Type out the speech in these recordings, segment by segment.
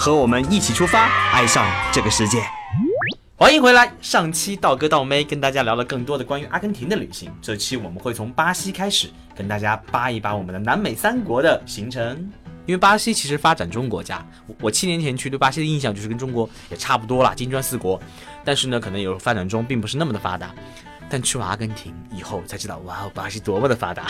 和我们一起出发，爱上这个世界。欢迎回来！上期道哥道妹跟大家聊了更多的关于阿根廷的旅行，这期我们会从巴西开始，跟大家扒一扒我们的南美三国的行程。因为巴西其实发展中国家，我我七年前去对巴西的印象就是跟中国也差不多啦，金砖四国。但是呢，可能有发展中并不是那么的发达。但去了阿根廷以后才知道，哇哦，巴西多么的发达！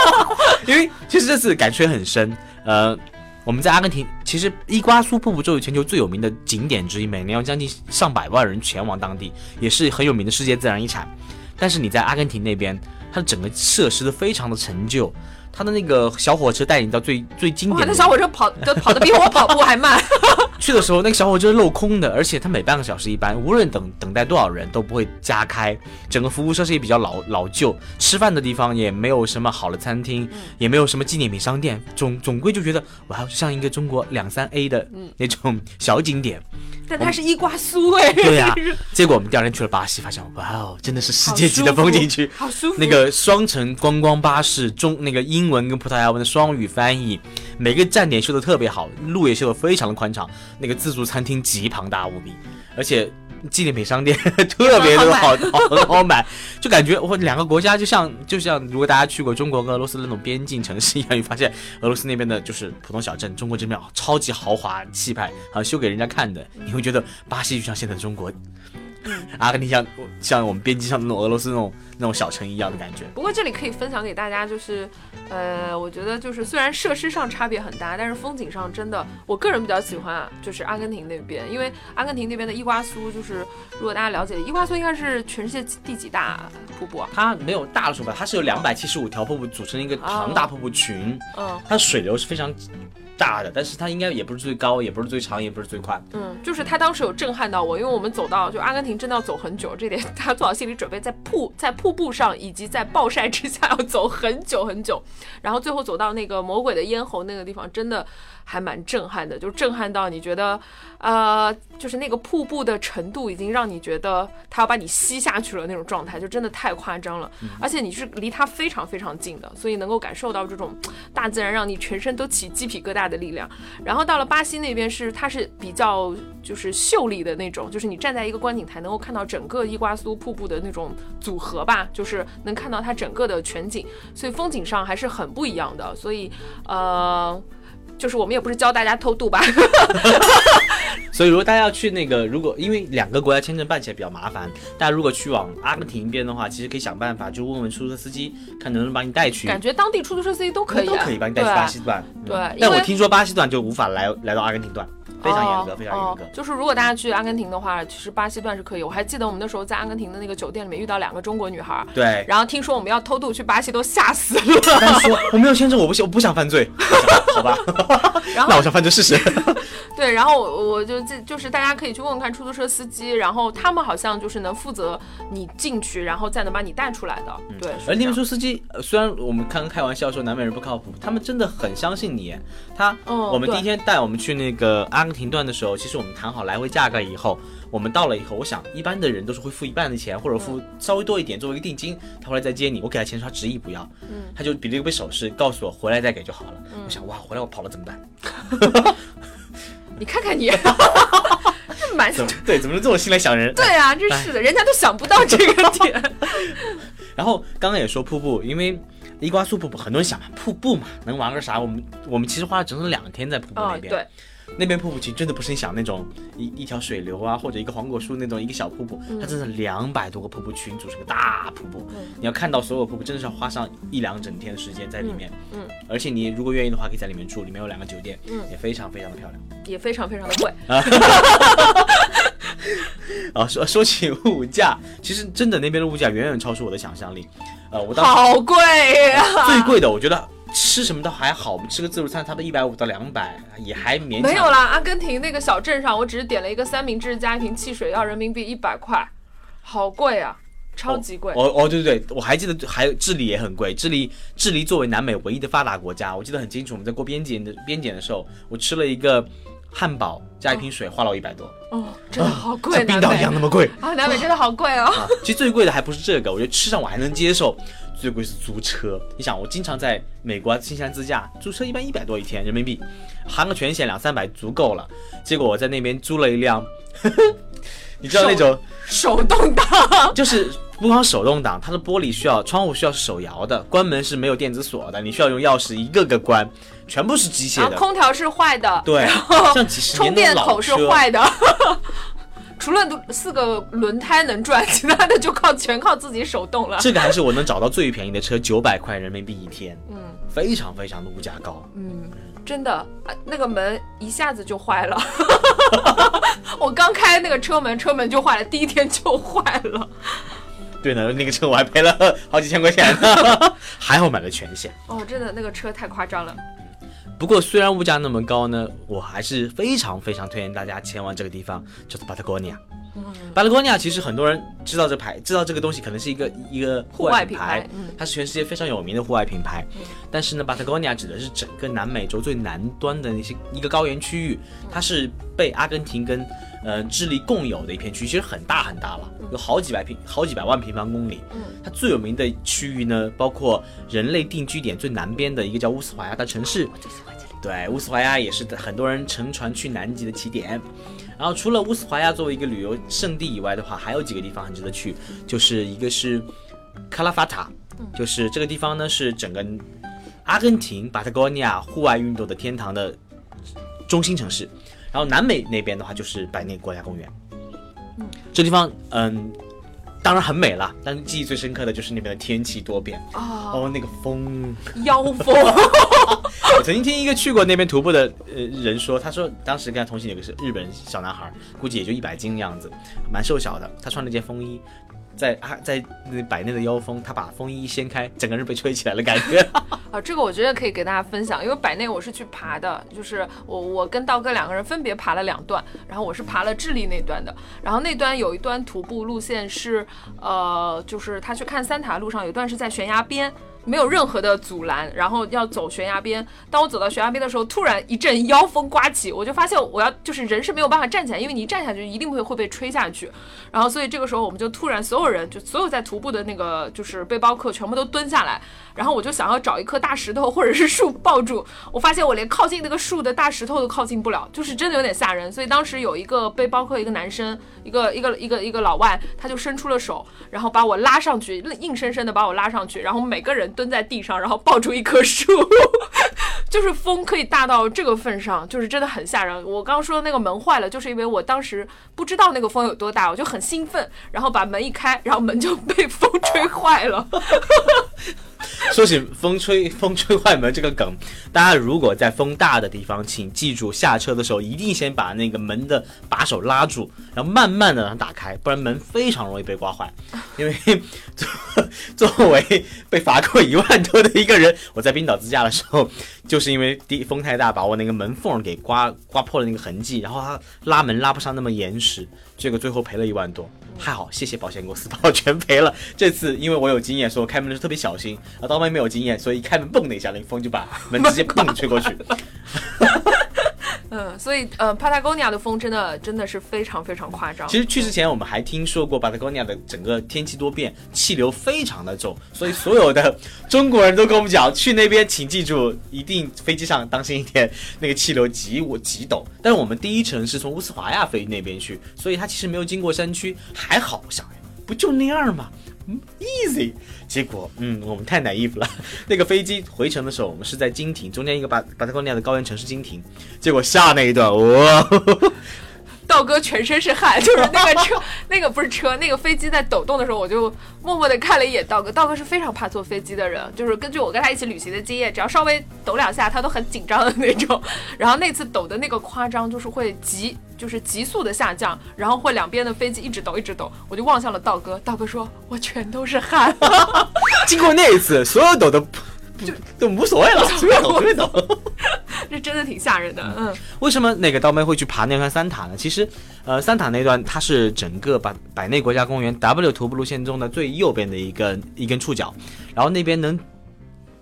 因为其实这次感触也很深，呃。我们在阿根廷，其实伊瓜苏瀑布作为全球最有名的景点之一，每年有将近上百万人前往当地，也是很有名的世界自然遗产。但是你在阿根廷那边，它的整个设施都非常的陈旧。他的那个小火车带你到最最经典的，那小火车跑都跑得比我跑步还慢。去的时候那个小火车镂空的，而且它每半个小时一班，无论等等待多少人都不会加开。整个服务设施也比较老老旧，吃饭的地方也没有什么好的餐厅，也没有什么纪念品商店。总总归就觉得哇，像一个中国两三 A 的那种小景点。但它是伊瓜苏哎。对呀。结果我们第二天去了巴西，发现哇哦，真的是世界级的风景区，好舒服。那个双层观光巴士中那个英文跟葡萄牙文的双语翻译，每个站点修的特别好，路也修的非常的宽敞。那个自助餐厅极庞大无比，而且纪念品商店 特别的，好好好买，就感觉我两个国家就像就像如果大家去过中国跟俄罗斯那种边境城市一样，你发现俄罗斯那边的就是普通小镇，中国这边超级豪华气派，好像修给人家看的，你会觉得巴西就像现在的中国。阿根廷像像我们边境上那种俄罗斯那种那种小城一样的感觉。不过这里可以分享给大家，就是呃，我觉得就是虽然设施上差别很大，但是风景上真的，我个人比较喜欢就是阿根廷那边，因为阿根廷那边的伊瓜苏，就是如果大家了解，伊瓜苏应该是全世界第几大瀑布啊？它没有大的说法，它是由两百七十五条瀑布组成一个庞大瀑布群，嗯，它水流是非常。大的，但是它应该也不是最高，也不是最长，也不是最宽。嗯，就是他当时有震撼到我，因为我们走到就阿根廷真的要走很久，这点他做好心理准备，在瀑在瀑布上以及在暴晒之下要走很久很久，然后最后走到那个魔鬼的咽喉那个地方，真的。还蛮震撼的，就震撼到你觉得，呃，就是那个瀑布的程度已经让你觉得它要把你吸下去了那种状态，就真的太夸张了。而且你是离它非常非常近的，所以能够感受到这种大自然让你全身都起鸡皮疙瘩的力量。然后到了巴西那边是它是比较就是秀丽的那种，就是你站在一个观景台能够看到整个伊瓜苏瀑布的那种组合吧，就是能看到它整个的全景，所以风景上还是很不一样的。所以，呃。就是我们也不是教大家偷渡吧，所以如果大家要去那个，如果因为两个国家签证办起来比较麻烦，大家如果去往阿根廷边的话，其实可以想办法，就问问出租车司机，看能不能把你带去。感觉当地出租车司机都可以，都可以把你带去巴西段。对，但我听说巴西段就无法来来到阿根廷段。非常严格，非常严格。就是如果大家去阿根廷的话，其实巴西段是可以。我还记得我们那时候在阿根廷的那个酒店里面遇到两个中国女孩，对。然后听说我们要偷渡去巴西，都吓死了。说我没有签证，我不想，我不想犯罪，好吧？然后那我想犯罪试试。对，然后我我就这就是大家可以去问问看出租车司机，然后他们好像就是能负责你进去，然后再能把你带出来的。对。而那边说司机，虽然我们刚刚开玩笑说南美人不靠谱，他们真的很相信你。他，我们第一天带我们去那个阿根廷段的时候，其实我们谈好来回价格以后，我们到了以后，我想一般的人都是会付一半的钱，或者付稍微多一点作为一个定金，他回来再接你。我给他钱，他执意不要，他就比了一个手势，告诉我回来再给就好了。我想哇，回来我跑了怎么办？你看看你，这 蛮对，怎么能这么心来想人？对啊，真是的，人家都想不到这个点。然后刚刚也说瀑布，因为伊瓜苏瀑布，很多人想嘛，瀑布嘛，能玩个啥？我们我们其实花了整整两天在瀑布那边。对。那边瀑布其实真的不是你想那种一一条水流啊，或者一个黄果树那种一个小瀑布，它真的两百多个瀑布群组成个大瀑布。你要看到所有瀑布，真的是要花上一两整天的时间在里面。嗯，而且你如果愿意的话，可以在里面住，里面有两个酒店，嗯，也非常非常的漂亮，也非常非常的贵。啊，说说起物价，其实真的那边的物价远远超出我的想象力。呃，我当时好贵呀！最贵的，我觉得吃什么都还好，我们吃个自助餐差不多一百五到两百，也还勉强。没有啦，阿根廷那个小镇上，我只是点了一个三明治加一瓶汽水，要人民币一百块，好贵啊，超级贵。哦哦，对对对，我还记得还有智利也很贵。智利智利作为南美唯一的发达国家，我记得很清楚，我们在过边检的边检的时候，我吃了一个汉堡加一瓶水，花了我一百多。哦，真的好贵，像冰岛一样那么贵。啊，南美真的好贵哦。啊，其实最贵的还不是这个，我觉得吃上我还能接受。最贵是租车，你想我经常在美国新西兰自驾，租车一般一百多一天人民币，含个全险两三百足够了。结果我在那边租了一辆，你知道那种手动挡，就是不光手动挡，它的玻璃需要窗户需要手摇的，关门是没有电子锁的，你需要用钥匙一个个关，全部是机械的。空调是坏的，对，像。充电口是坏的。除了四个轮胎能转，其他的就靠全靠自己手动了。这个还是我能找到最便宜的车，九百块人民币一天，嗯，非常非常的物价高，嗯，真的，那个门一下子就坏了，我刚开那个车门，车门就坏了，第一天就坏了。对呢，那个车我还赔了好几千块钱呢，还好买了全险。哦，真的，那个车太夸张了。不过，虽然物价那么高呢，我还是非常非常推荐大家前往这个地方，就是巴塔哥尼亚。巴塔哥尼亚其实很多人知道这牌，知道这个东西可能是一个一个户外品牌，它是全世界非常有名的户外品牌。但是呢，巴塔哥尼亚指的是整个南美洲最南端的那些一个高原区域，它是被阿根廷跟呃智利共有的一片区，其实很大很大了，有好几百平好几百万平方公里。它最有名的区域呢，包括人类定居点最南边的一个叫乌斯怀亚的城市。对，乌斯怀亚也是很多人乘船去南极的起点。然后除了乌斯怀亚作为一个旅游胜地以外的话，还有几个地方很值得去，就是一个是卡拉法塔，就是这个地方呢是整个阿根廷巴塔哥尼亚户外运动的天堂的中心城市。然后南美那边的话就是百内国家公园，这地方嗯。当然很美了，但是记忆最深刻的就是那边的天气多变哦，那个风，妖风。我曾经听一个去过那边徒步的呃人说，他说当时跟他同行有个是日本小男孩，估计也就一百斤的样子，蛮瘦小的，他穿了件风衣。在啊，在那百内的妖风，他把风衣掀开，整个人被吹起来了，感觉。啊，这个我觉得可以给大家分享，因为百内我是去爬的，就是我我跟道哥两个人分别爬了两段，然后我是爬了智利那段的，然后那段有一段徒步路线是，呃，就是他去看三塔路上有一段是在悬崖边。没有任何的阻拦，然后要走悬崖边。当我走到悬崖边的时候，突然一阵妖风刮起，我就发现我要就是人是没有办法站起来，因为你一站下去一定会会被吹下去。然后所以这个时候我们就突然所有人就所有在徒步的那个就是背包客全部都蹲下来。然后我就想要找一颗大石头或者是树抱住，我发现我连靠近那个树的大石头都靠近不了，就是真的有点吓人。所以当时有一个背包客，一个男生，一个一个一个一个老外，他就伸出了手，然后把我拉上去，硬生生的把我拉上去，然后每个人蹲在地上，然后抱住一棵树，就是风可以大到这个份上，就是真的很吓人。我刚刚说的那个门坏了，就是因为我当时不知道那个风有多大，我就很兴奋，然后把门一开，然后门就被风吹坏了。说起风吹 风吹坏门这个梗，大家如果在风大的地方，请记住下车的时候一定先把那个门的把手拉住，然后慢慢的让它打开，不然门非常容易被刮坏。因为 作作为被罚过一万多的一个人，我在冰岛自驾的时候，就是因为地风太大，把我那个门缝给刮刮破了那个痕迹，然后它拉门拉不上那么严实，这个最后赔了一万多。还好，谢谢保险公司把我全赔了。这次因为我有经验，所以我开门的时候特别小心。啊，刀妹没有经验，所以一开门嘣的一下，那个风就把门直接 蹦吹过去。嗯，所以呃，帕塔哥尼亚的风真的真的是非常非常夸张。其实去之前我们还听说过帕塔哥尼亚的整个天气多变，气流非常的重，所以所有的 中国人都跟我们讲，去那边请记住，一定飞机上当心一点，那个气流极我极陡。但是我们第一程是从乌斯华亚飞那边去，所以它其实没有经过山区，还好，我想呀，不就那样吗？，easy。结果，嗯，我们太 naive 了。那个飞机回程的时候，我们是在金亭中间一个巴巴塔哥尼亚的高原城市金亭。结果下那一段，哇！道哥全身是汗，就是那个车，那个不是车，那个飞机在抖动的时候，我就默默的看了一眼道哥。道哥是非常怕坐飞机的人，就是根据我跟他一起旅行的经验，只要稍微抖两下，他都很紧张的那种。然后那次抖的那个夸张，就是会急，就是急速的下降，然后会两边的飞机一直抖一直抖。我就望向了道哥，道哥说：“我全都是汗。”经过那一次，所有抖的就。都无所谓了，随便抖随便走。这真的挺吓人的。嗯，为什么那个刀妹会去爬那段三塔呢？其实，呃，三塔那段它是整个百百内国家公园 W 徒步路线中的最右边的一个一根触角，然后那边能。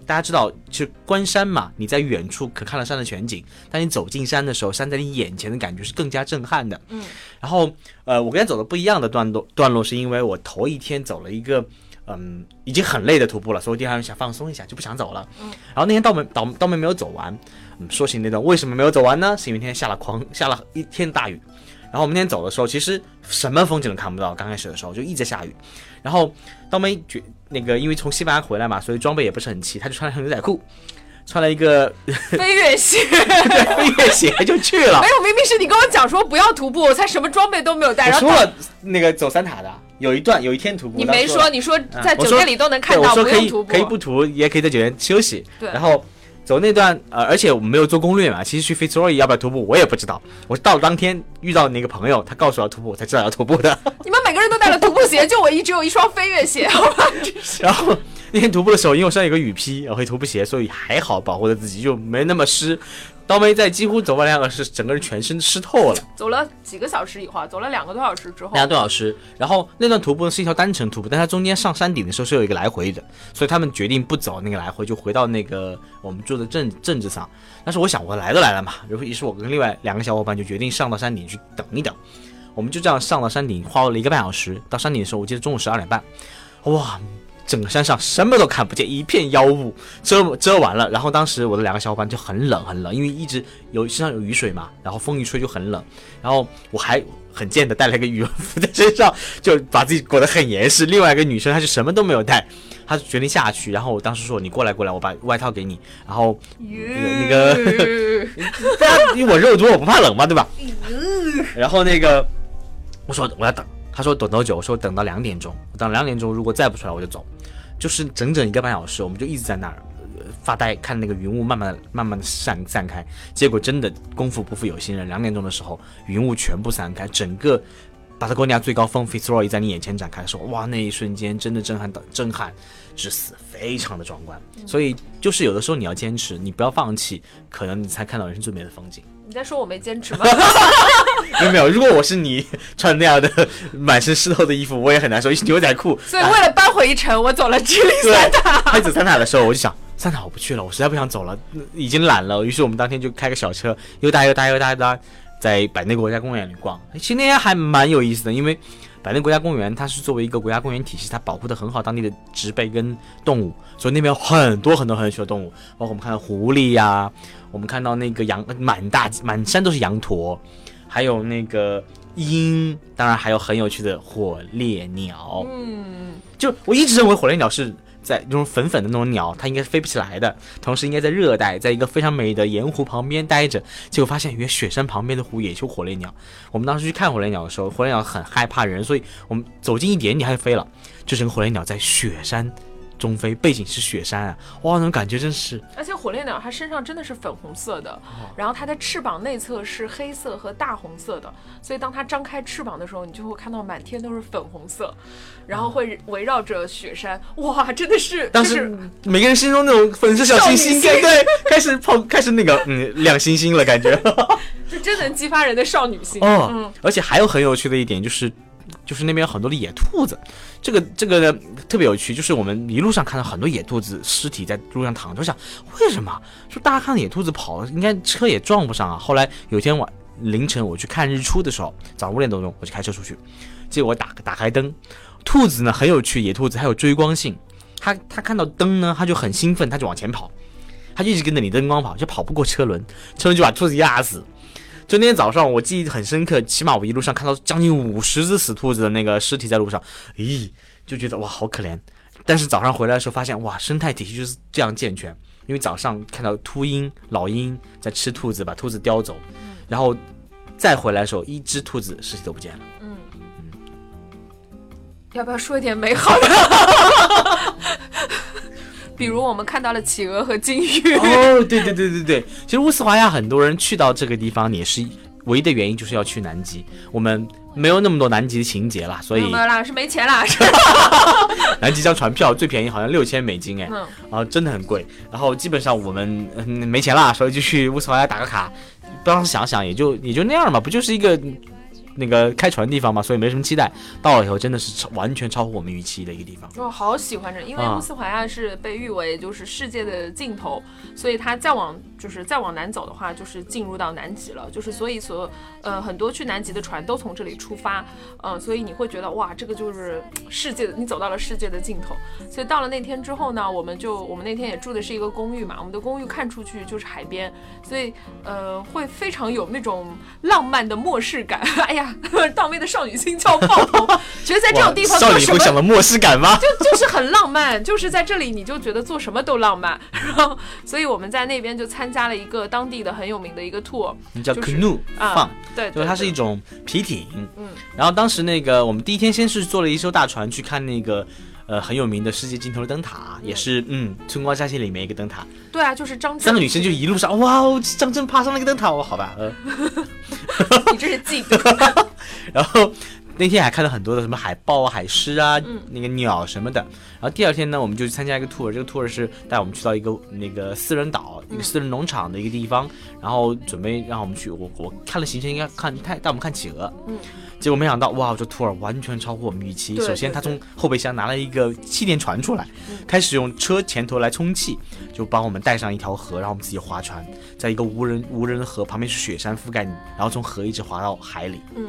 大家知道，其实观山嘛，你在远处可看到山的全景，但你走进山的时候，山在你眼前的感觉是更加震撼的。嗯，然后，呃，我跟他走的不一样的段落段落，是因为我头一天走了一个，嗯，已经很累的徒步了，所以第二天想放松一下，就不想走了。嗯，然后那天道门道道门没有走完，嗯，说起那段为什么没有走完呢？是因为那天下了狂下了一天大雨，然后我们那天走的时候，其实什么风景都看不到，刚开始的时候就一直下雨，然后道梅觉那个因为从西班牙回来嘛，所以装备也不是很齐，他就穿了条牛仔裤，穿了一个 飞跃鞋。对飞跃鞋就去了没。有，明明是你跟我讲说不要徒步，我才什么装备都没有带。然后我说了那个走三塔的，有一段有一天徒步，你没说，你说在酒店里都能看到，说可以不用徒步。可以不涂，也可以在酒店休息。对然后走那段呃，而且我们没有做攻略嘛，其实去 Fitzroy 要不要徒步我也不知道，我到了当天遇到那个朋友，他告诉我要徒步，我才知道要徒步的。你们每个人都带了徒步鞋，就我一只有一双飞跃鞋，好吧？然后那天徒步的时候，因为我身上有个雨披，然后会徒步鞋，所以还好保护了自己，就没那么湿。刀妹在几乎走完两个小时，整个人全身湿透了。走了几个小时以后，啊，走了两个多小时之后，两个多小时。然后那段徒步是一条单程徒步，但它中间上山顶的时候是有一个来回的，所以他们决定不走那个来回，就回到那个我们住的镇镇子上。但是我想，我来都来了嘛，然后于是我跟另外两个小伙伴就决定上到山顶去等一等。我们就这样上到山顶，花了一个半小时。到山顶的时候，我记得中午十二点半，哇！整个山上什么都看不见，一片妖雾，遮遮完了。然后当时我的两个小伙伴就很冷很冷，因为一直有身上有雨水嘛，然后风一吹就很冷。然后我还很贱的带了一个羽绒服在身上，就把自己裹得很严实。另外一个女生她就什么都没有带，她就决定下去。然后我当时说你过来过来，我把外套给你。然后 那个 因为我肉多我不怕冷嘛，对吧？然后那个我说我要等，他说等多久？我说等到两点钟，等两点钟如果再不出来我就走。就是整整一个半小时，我们就一直在那儿。发呆，看那个云雾慢慢的、慢慢的散散开，结果真的功夫不负有心人，两点钟的时候，云雾全部散开，整个巴塔哥尼亚最高峰 Fitzroy 在你眼前展开的时候，哇，那一瞬间真的震撼到震撼至死，非常的壮观。所以就是有的时候你要坚持，你不要放弃，可能你才看到人生最美的风景。你在说我没坚持吗？没 有没有，如果我是你穿那样的满身湿透的衣服，我也很难受，一牛仔裤。所以为了扳回一城，我走了智利对三塔。，开走三塔的时候，我就想三塔我不去了，我实在不想走了，已经懒了。于是我们当天就开个小车，又搭又搭又搭又搭，在百内国家公园里逛。其实那天还蛮有意思的，因为百内国家公园它是作为一个国家公园体系，它保护的很好当地的植被跟动物，所以那边有很多很多很有趣的动物，包括我们看到狐狸呀、我们看到那个羊，满大满山都是羊驼，还有那个鹰，当然还有很有趣的火烈鸟。嗯，就我一直认为火烈鸟是在那种粉粉的那种鸟，它应该是飞不起来的，同时应该在热带，在一个非常美的盐湖旁边待着。结果发现，原雪山旁边的湖也有火烈鸟。我们当时去看火烈鸟的时候，火烈鸟很害怕人，所以我们走近一点点它就飞了。就是个火烈鸟在雪山中飞，背景是雪山啊，哇，那种感觉真是而且火烈鸟它身上真的是粉红色的，然后它的翅膀内侧是黑色和大红色的，所以当它张开翅膀的时候，你就会看到满天都是粉红色，然后会围绕着雪山，哇，真的是，当时就是每个人心中那种粉色小星星，对对，开始跑，开始那个嗯亮星星了，感觉。这真能激发人的少女心。哦，嗯，而且还有很有趣的一点就是，就是那边有很多的野兔子，这个这个特别有趣，就是我们一路上看到很多野兔子尸体在路上躺着，我想为什么？说大家看到野兔子跑，应该车也撞不上啊。后来有一天晚凌晨我去看日出的时候，早上五点多钟我就开车出去，结果我打打开灯，兔子呢很有趣，野兔子还有追光性，它它看到灯呢，它就很兴奋，它就往前跑，它就一直跟着你灯光跑，就跑不过车轮，车轮就把兔子压死。就那天早上，我记忆很深刻，起码我一路上看到将近五十只死兔子的那个尸体在路上，咦，就觉得哇好可怜。但是早上回来的时候发现，哇，生态体系就是这样健全。因为早上看到秃鹰、老鹰在吃兔子，把兔子叼走，然后再回来的时候，一只兔子尸体都不见了。要不要说一点美好的？比如我们看到了企鹅和金鱼。哦，对对对对对，其实乌斯怀亚很多人去到这个地方也是唯一的原因就是要去南极，我们没有那么多南极的情节啦，所以没有啦，是没钱啦，是 南极张船票最便宜好像六千美金哎，嗯啊真的很贵。然后基本上我们嗯没钱啦，所以就去乌斯怀亚打个卡。当时想想也就也就那样嘛，不就是一个那个开船的地方嘛，所以没什么期待。到了以后真的是超完全超乎我们预期的一个地方。我好喜欢这，因为啊乌斯怀亚是被誉为就是世界的尽头，所以它再往就是再往南走的话，就是进入到南极了，就是所以所有呃很多去南极的船都从这里出发，嗯、所以你会觉得哇，这个就是世界的，你走到了世界的尽头。所以到了那天之后呢，我们就我们那天也住的是一个公寓嘛，我们的公寓看出去就是海边，所以呃会非常有那种浪漫的末世感。哎呀，荡妹的少女心就要爆棚，觉得在这种地方少做什么女会想到末世感吗？就就是很浪漫，就是在这里你就觉得做什么都浪漫，然后所以我们在那边就参加了一个当地的很有名的一个 tour 叫就是 canoe 啊放，，对，对就是它是一种皮艇。嗯，然后当时那个我们第一天先是坐了一艘大船去看那个。呃，很有名的世界尽头的灯塔，也是嗯，春光乍泄里面一个灯塔，对啊，就是张，三个女生就一路上，哇哦，张震爬上了一个灯塔，哦，好吧，呃，你这是嫉妒，然后那天还看到很多的什么海豹啊、海狮啊、嗯。那个鸟什么的。然后第二天呢，我们就去参加一个 tour，这个 tour 是带我们去到一个那个私人岛、一个私人农场的一个地方，然后准备让我们去，我我看了行程应该看带带我们看企鹅，嗯，结果没想到哇，这 tour 完全超乎我们预期。首先，他从后备箱拿了一个气垫船出来，嗯。开始用车前头来充气，就帮我们带上一条河，然后我们自己划船，在一个无人无人的河旁边是雪山覆盖你，然后从河一直划到海里。嗯，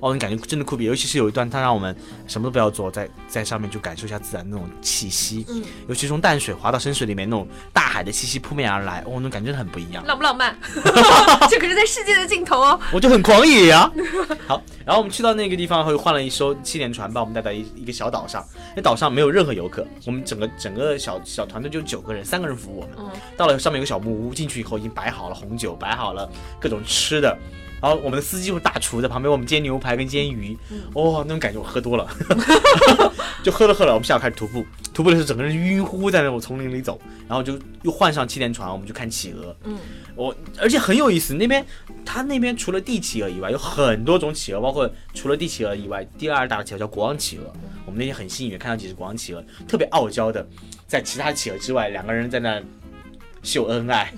哦，你感觉真的酷毙，尤其是有一段，他让我们什么都不要做，在在上面就感受一下自然那种气息，嗯，尤其从淡水滑到深水里面那种大海的气息扑面而来，哦，那种感觉很不一样，浪不浪漫？这可是在世界的尽头哦。我就很狂野呀、好，然后我们去到那个地方后，又换了一艘气垫船，把我们带到一一个小岛上，那岛上没有任何游客，我们整个整个小小团队就九个人，三个人服务我们。嗯，到了上面有个小木屋，进去以后已经摆好了红酒，摆好了各种吃的。然后我们的司机就是大厨，在旁边我们煎牛排跟煎鱼，哦，那种感觉我喝多了，就喝了喝了，我们下午开始徒步，徒步的时候整个人晕乎乎在那种丛林里走，然后就又换上气垫船，我们就看企鹅，嗯，我而且很有意思，那边它那边除了帝企鹅以外，有很多种企鹅，包括除了帝企鹅以外，第二大的企鹅叫国王企鹅，我们那天很幸运看到几只国王企鹅，特别傲娇的，在其他企鹅之外，两个人在那秀恩爱。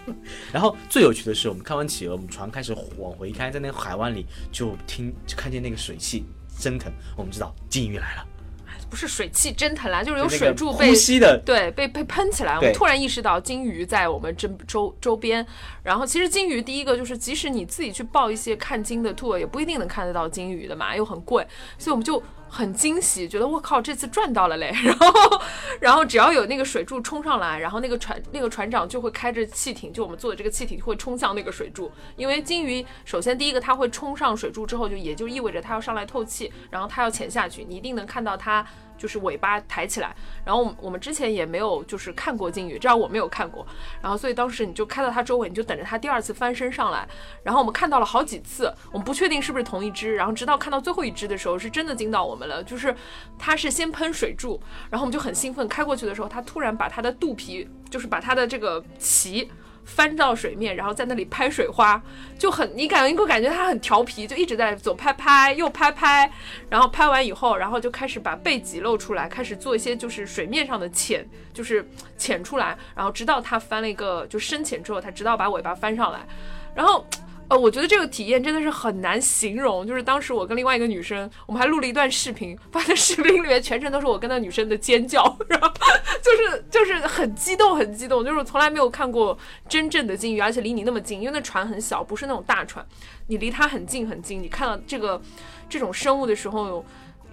然后最有趣的是，我们看完企鹅，我们船开始往回开，在那个海湾里就听就看见那个水汽蒸腾，我们知道金鱼来了，不是水汽蒸腾啦，就是有水柱被呼吸的对，被被喷起来，我们突然意识到金鱼在我们周周周边。然后其实金鱼第一个就是，即使你自己去报一些看鲸的 tour，也不一定能看得到金鱼的嘛，又很贵，所以我们就很惊喜，觉得我靠，这次赚到了嘞。然后然后只要有那个水柱冲上来，然后那个船那个船长就会开着汽艇，就我们坐的这个汽艇会冲向那个水柱，因为鲸鱼首先第一个它会冲上水柱之后，就也就意味着它要上来透气，然后它要潜下去，你一定能看到它。就是尾巴抬起来，然后我们我们之前也没有就是看过鲸鱼，至少我没有看过，然后所以当时你就开到它周围，你就等着它第二次翻身上来，然后我们看到了好几次，我们不确定是不是同一只，然后直到看到最后一只的时候，是真的惊到我们了，就是它是先喷水柱，然后我们就很兴奋，开过去的时候，它突然把它的肚皮，就是把它的这个鳍。翻到水面，然后在那里拍水花，就很你感觉会感觉他很调皮，就一直在左拍拍右拍拍，然后拍完以后，然后就开始把背脊露出来，开始做一些就是水面上的潜，就是潜出来，然后直到他翻了一个就深潜之后，他直到把尾巴翻上来，然后。呃，我觉得这个体验真的是很难形容。就是当时我跟另外一个女生，我们还录了一段视频，发现视频里面全程都是我跟那女生的尖叫，然后就是就是很激动，很激动，就是从来没有看过真正的鲸鱼，而且离你那么近，因为那船很小，不是那种大船，你离它很近很近，你看到这个这种生物的时候，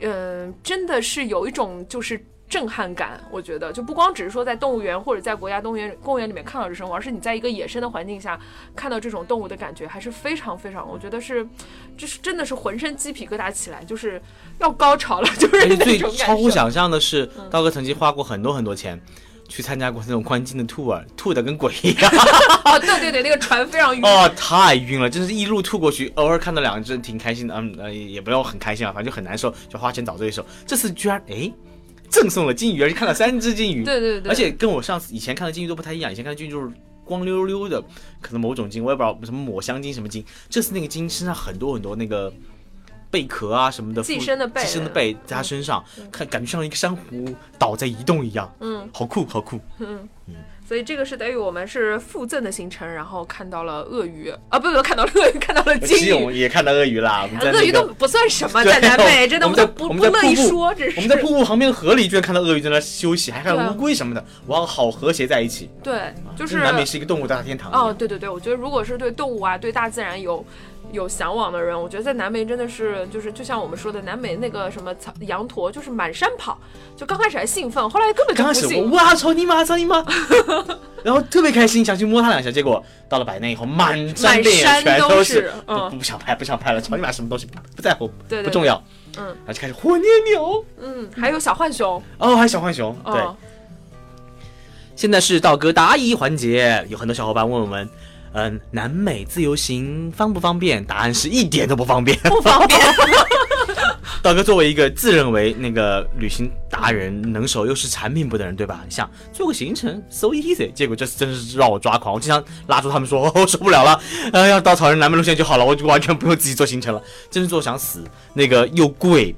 嗯、真的是有一种就是。震撼感，我觉得就不光只是说在动物园或者在国家动物园公园里面看到这生物，而是你在一个野生的环境下看到这种动物的感觉，还是非常非常，我觉得是，就是真的是浑身鸡皮疙瘩起来，就是要高潮了，就是那最种。超乎想象的是，刀哥曾经花过很多很多钱。去参加过那种观鲸的 tour，吐的跟鬼一样，哦，对对对，那个船非常晕。哦，太晕了，真是一路吐过去。偶尔看到两只挺开心的，嗯呃，也不要很开心啊，反正就很难受，就花钱找罪受。这次居然哎，赠送了金鱼，而且看了三只金鱼，对对对，而且跟我上次以前看的金鱼都不太一样，以前看的金鱼就是光溜溜的，可能某种金，我也不知道什么抹香鲸什么鲸，这次那个鲸身上很多很多那个贝壳啊什么的，寄生的贝寄生的贝在它身上，看感觉像一个珊瑚岛在移动一样，嗯，好酷好酷。嗯。嗯。所以这个是等于我们是附赠的行程，然后看到了鳄鱼。啊，不不，看到了鳄鱼，看到了鲸其实我鱼。也看到鳄鱼啦，鳄鱼都不算什么，对。在南美 真的我们在都不我们在不乐意说，这是。我们在瀑布旁边的河里居然看到鳄鱼在那休息，还看到乌龟什么的，哇，好和谐在一起。对，就是南美是一个动物大天堂。哦，，对对对，我觉得如果是对动物啊、对大自然有有向往的人，我觉得在南美真的是就是就像我们说的，南美那个什么草羊驼，就是满山跑，就刚开始还兴奋，后来根本就刚开始我不兴。哇操你妈操你妈，然后特别开心，想去摸它两下，结果到了百内以后，满山遍野山都全都是嗯不不想拍不想拍了，操你妈什么东西不不在乎，对对不重要。嗯然后就开始火烈鸟，嗯，还有小浣熊，哦，还有小浣熊，对。哦，现在是道哥答疑环节，有很多小伙伴问我们，嗯，南美自由行方不方便？答案是一点都不方便。不方便。道哥作为一个自认为那个旅行达人、能手又是产品部的人，对吧？想做个行程 so easy，结果这次真的是让我抓狂。我经常拉住他们说，哦，受不了了，呃，要稻草人南美路线就好了，我就完全不用自己做行程了，真是做想死。那个又贵。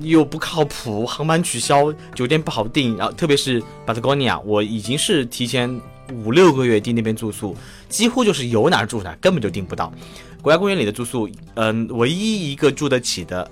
又不靠谱，航班取消，酒店不好订，然后特别是 Patagonia，我已经是提前五六个月订那边住宿，几乎就是有哪儿住哪儿，根本就订不到。国家公园里的住宿，嗯，唯一一个住得起的，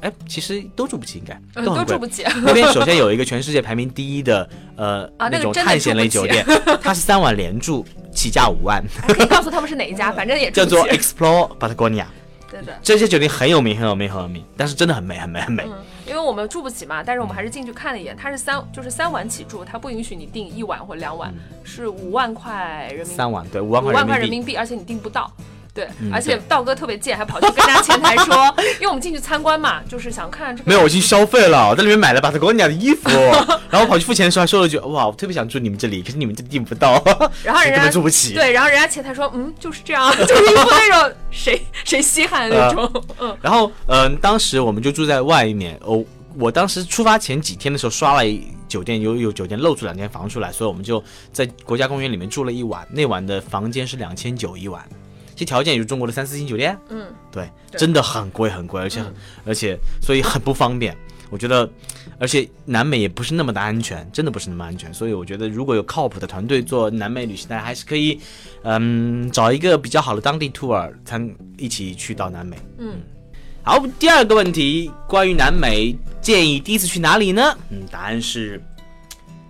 哎，其实都住不起，应该嗯，都很贵。都住不起。那边首先有一个全世界排名第一的，呃，啊那种探险类酒店，它是三晚连住，起价五万，可以告诉他们是哪一家，反正也叫做 Explore Patagonia。对的。这些酒店很有名，很有名，很有名，但是真的很美，很美，很美。嗯，因为我们住不起嘛，但是我们还是进去看了一眼，它是三就是三晚起住，它不允许你订一晚或两晚，是五万块人民币，三晚对五万块块人民币，人民币，而且你订不到。对，嗯而且道哥特别贱，还跑去跟人家前台说，因为我们进去参观嘛，就是想看这个。没有，我已经消费了，我在里面买了 Patagonia 的衣服，然后跑去付钱的时候还说了句：“哇，我特别想住你们这里，可是你们这订不到，然后人家本住不起。”对，然后人家前台说，嗯，就是这样，就是一副那种谁谁稀罕的那种，嗯，然后，嗯、当时我们就住在外面。哦，我当时出发前几天的时候刷了一酒店，有有酒店露出两间房出来，所以我们就在国家公园里面住了一晚。那晚的房间是两千九一晚，其条件也是中国的三四星酒店。嗯，对，对真的很贵很贵，而且、嗯而且所以很不方便。我觉得，而且南美也不是那么的安全，真的不是那么安全。所以我觉得，如果有靠谱的团队做南美旅行，大家还是可以，嗯，找一个比较好的当地 tour，参一起去到南美。嗯，好，第二个问题，关于南美，建议第一次去哪里呢？嗯，答案是，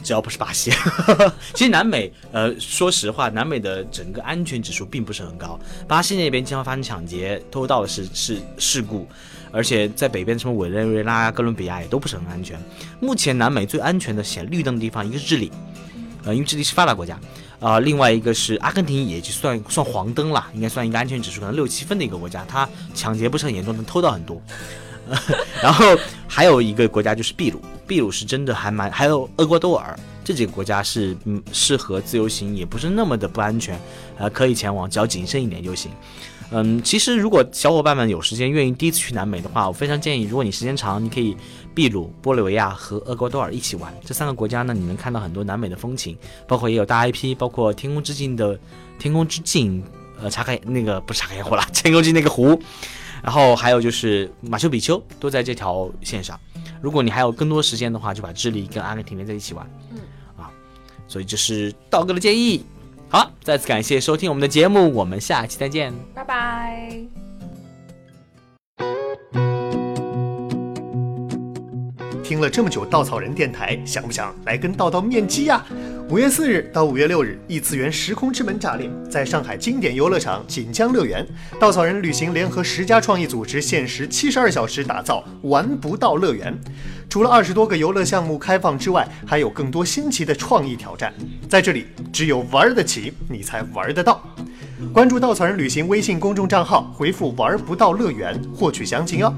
只要不是巴西。其实南美，呃，说实话，南美的整个安全指数并不是很高。巴西那边经常发生抢劫、偷盗的事事事故，而且在北边什么委内瑞拉、哥伦比亚也都不是很安全。目前南美最安全的显绿灯的地方，一个是智利，呃，因为智利是发达国家。啊、另外一个是阿根廷，也就算算黄灯了，应该算一个安全指数可能六七分的一个国家，它抢劫不是很严重，能偷到很多。然后还有一个国家就是秘鲁，秘鲁是真的还蛮，还有厄瓜多尔这几个国家是嗯适合自由行，也不是那么的不安全，呃，可以前往，只要谨慎一点就行。嗯，其实如果小伙伴们有时间愿意第一次去南美的话，我非常建议，如果你时间长，你可以秘鲁、玻利维亚和厄瓜多尔一起玩。这三个国家呢，你能看到很多南美的风情，包括也有大 IP，包括天空之镜的天空之镜，呃，查开那个不是查开湖啦，天空之那个湖，然后还有就是马丘比丘都在这条线上。如果你还有更多时间的话，就把智利跟阿根廷连在一起玩。嗯，啊，所以这是道哥的建议。好，再次感谢收听我们的节目，我们下期再见。拜拜。听了这么久稻草人电台，想不想来跟道道面基呀？五月四日到五月六日，异次元时空之门炸裂，在上海经典游乐场锦江乐园，稻草人旅行联合十家创意组织，限时七十二小时打造玩不到乐园。除了二十多个游乐项目开放之外，还有更多新奇的创意挑战。在这里，只有玩得起，你才玩得到。关注稻草人旅行微信公众账号，回复“玩不到乐园”获取详情哦。